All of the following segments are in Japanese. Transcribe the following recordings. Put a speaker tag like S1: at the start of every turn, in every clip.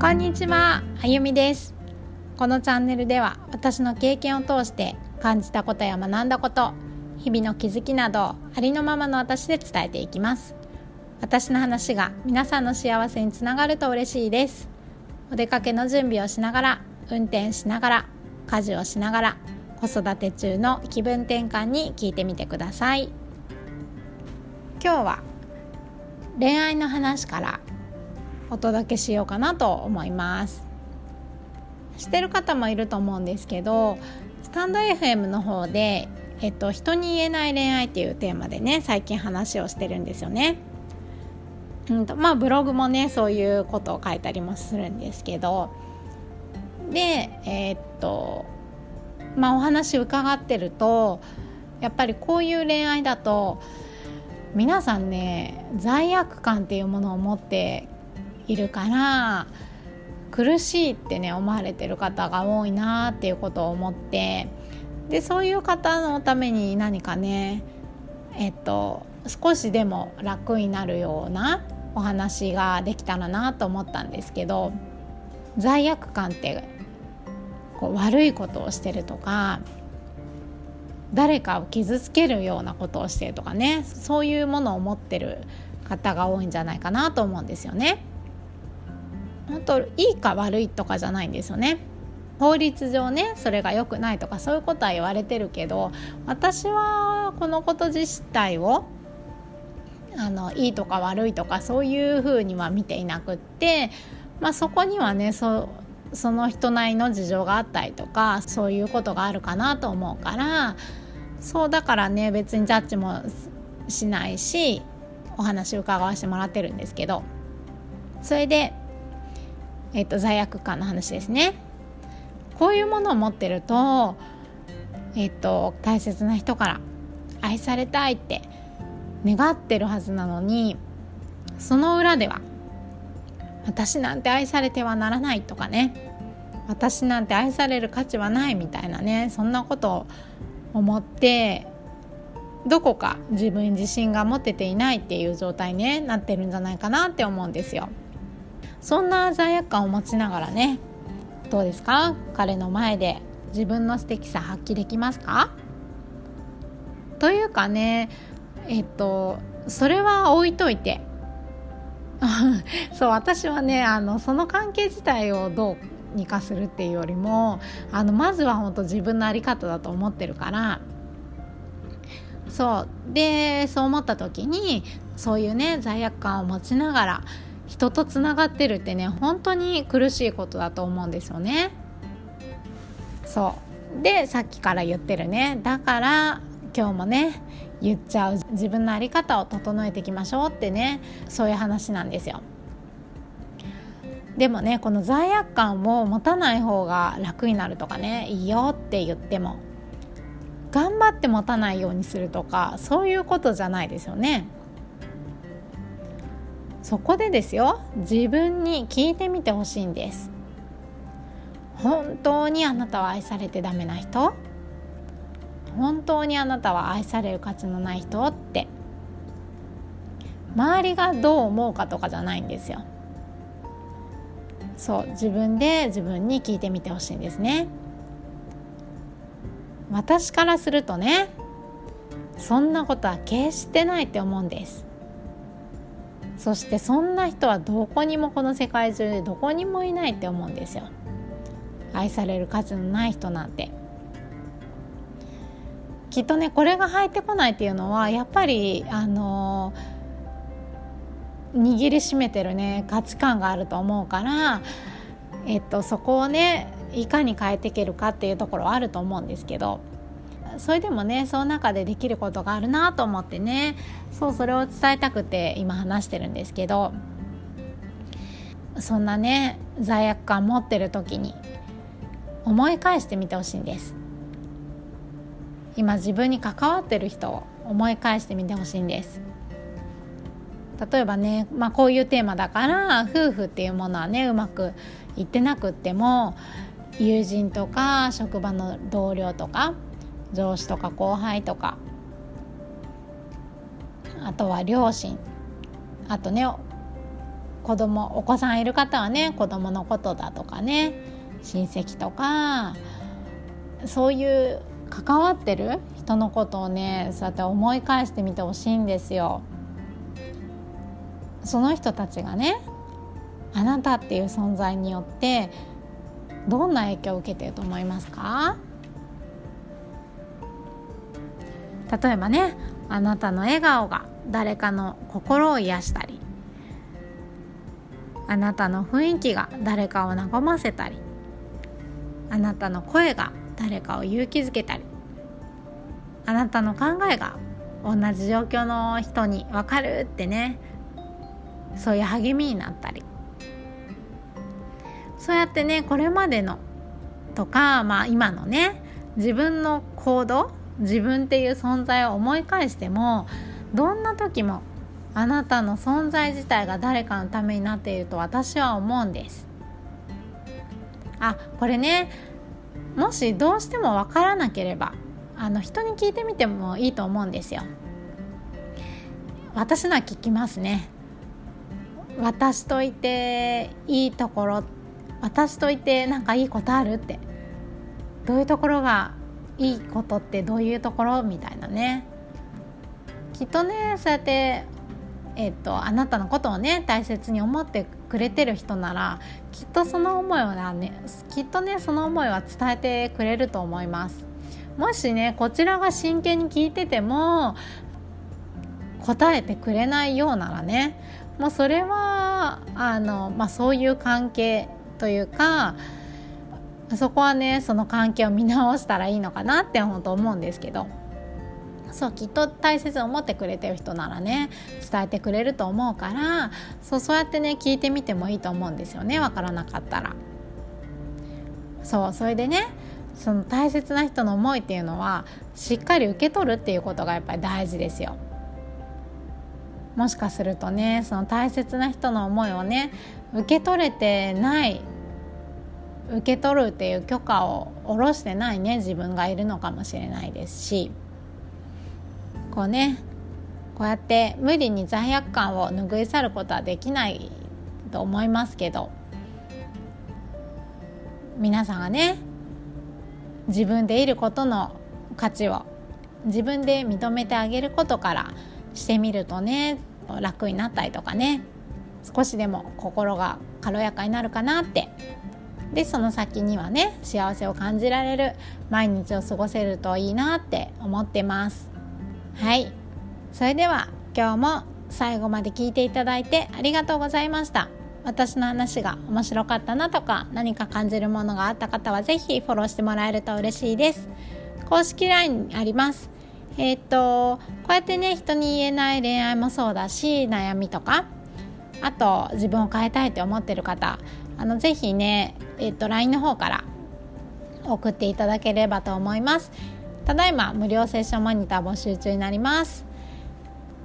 S1: こんにちは、あゆみです。このチャンネルでは私の経験を通して感じたことや学んだこと日々の気づきなどありのままの私で伝えていきます。私の話が皆さんの幸せにつながると嬉しいです。お出かけの準備をしながら運転しながら家事をしながら子育て中の気分転換に聞いてみてください。今日は恋愛の話からお届けしようかなと思います知ってる方もいると思うんですけどスタンド FM の方で、えっと、人に言えない恋愛っていうテーマでね最近話をしてるんですよね。うんとまあブログもねそういうことを書いたりもするんですけどでえー、っとまあお話伺ってるとやっぱりこういう恋愛だと皆さんね罪悪感っていうものを持っているから苦しいってね思われてる方が多いなっていうことを思ってでそういう方のために何かねえっと少しでも楽になるようなお話ができたらなと思ったんですけど罪悪感ってこう悪いことをしてるとか誰かを傷つけるようなことをしてるとかねそういうものを持ってる方が多いんじゃないかなと思うんですよね。本当いいか悪いとかじゃないんですよね。法律上ねそれが良くないとかそういうことは言われてるけど私はこのこと自体をあのいいとか悪いとかそういうふうには見ていなくって、まあ、そこにはねそその人なりの事情があったりとかそういうことがあるかなと思うからそうだからね別にジャッジもしないしお話伺わせてもらってるんですけどそれでえっと、罪悪感の話ですねこういうものを持ってると、えっと、大切な人から愛されたいって願ってるはずなのにその裏では私なんて愛されてはならないとかね私なんて愛される価値はないみたいなねそんなことを思ってどこか自分に自信が持てていないっていう状態に、ね、なってるんじゃないかなって思うんですよ。そんな罪悪感を持ちながらねどうですか？彼の前で自分の素敵さ発揮できますか？というかねえっとそれは置いといて。そう私はねあのその関係自体をどうにかするっていうよりもあのまずは本当自分の在り方だと思ってるから。そう。でそう思った時にそういうね罪悪感を持ちながら人とつながってるってね本当に苦しいことだと思うんですよね。そうでさっきから言ってるねだから今日もね言っちゃう自分の在り方を整えていきましょうってねそういう話なんですよ。でもねこの罪悪感を持たない方が楽になるとかねいいよって言っても頑張って持たないようにするとかそういうことじゃないですよね。そこでですよ自分に聞いてみてほしいんです。本当にあなたは愛されてダメな人？本当にあなたは愛される価値のない人って？周りがどう思うかとかじゃないんですよ。そう自分で自分に聞いてみてほしいんですね。私からするとねそんなことは決してないって思うんです。そしてそんな人はどこにもこの世界中でどこにもいないって思うんですよ。愛される価値のない人なんて。きっとねこれが入ってこないっていうのはやっぱりあの握りしめてるね価値観があると思うからえっとそこをねいかに変えていけるかっていうところはあると思うんですけどそれでもねその中でできることがあるなと思ってね。そうそれを伝えたくて今話してるんですけど。そんなね罪悪感持ってる時に思い返してみてほしいんです。今自分に関わってる人を思い返してみてほしいんです。例えばね、まあ、こういうテーマだから夫婦っていうものはねうまくいってなくっても友人とか職場の同僚とか上司とか後輩とか。あとは両親。あとね子供お子さんいる方はね子供のことだとかね親戚とかそういう関わってる人のことをねそうやって思い返してみてほしいんですよ。その人たちがねあなたっていう存在によってどんな影響を受けてると思いますか？例えばねあなたの笑顔が誰かの心を癒したりあなたの雰囲気が誰かを和ませたりあなたの声が誰かを勇気づけたりあなたの考えが同じ状況の人に分かるってね。そういう励みになったり。そうやってねこれまでのとか、まあ、今のね自分の行動自分っていう存在を思い返してもどんな時もあなたの存在自体が誰かのためになっていると私は思うんです。あこれねもしどうしても分からなければあの人に聞いてみてもいいと思うんですよ。私なら聞きますね。私といていいところ私といてなんかいいことあるって。どういうところがいいことってどういうところ？みたいなね。きっとねそうやってえっと、あなたのことをね大切に思ってくれてる人ならきっとその思いはねきっとねその思いは伝えてくれると思います。もしねこちらが真剣に聞いてても答えてくれないようならねもうそれはあの、まあ、そういう関係というかそこはねその関係を見直したらいいのかなって本当思うんですけど。そうきっと大切に思ってくれてる人ならね伝えてくれると思うからそうそうやってね聞いてみてもいいと思うんですよね分からなかったら。そうそれでねその大切な人の思いっていうのはしっかり受け取るっていうことがやっぱり大事ですよ。もしかするとねその大切な人の思いをね受け取れてない受け取るっていう許可を下ろしてないね自分がいるのかもしれないですし。こうねこうやって無理に罪悪感を拭い去ることはできないと思いますけど皆さんがね自分でいることの価値を自分で認めてあげることからしてみるとね楽になったりとかね少しでも心が軽やかになるかなってでその先にはね幸せを感じられる毎日を過ごせるといいなって思ってます。はい。それでは今日も最後まで聞いていただいてありがとうございました。私の話が面白かったなとか何か感じるものがあった方は是非フォローしてもらえると嬉しいです。公式 LINE あります。えっ、とこうやってね人に言えない恋愛もそうだし悩みとかあと自分を変えたいって思ってる方あのぜひね、えっ、と LINE の方から送っていただければと思いますただいま無料セッションモニター募集中になります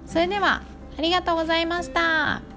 S1: それではありがとうございました。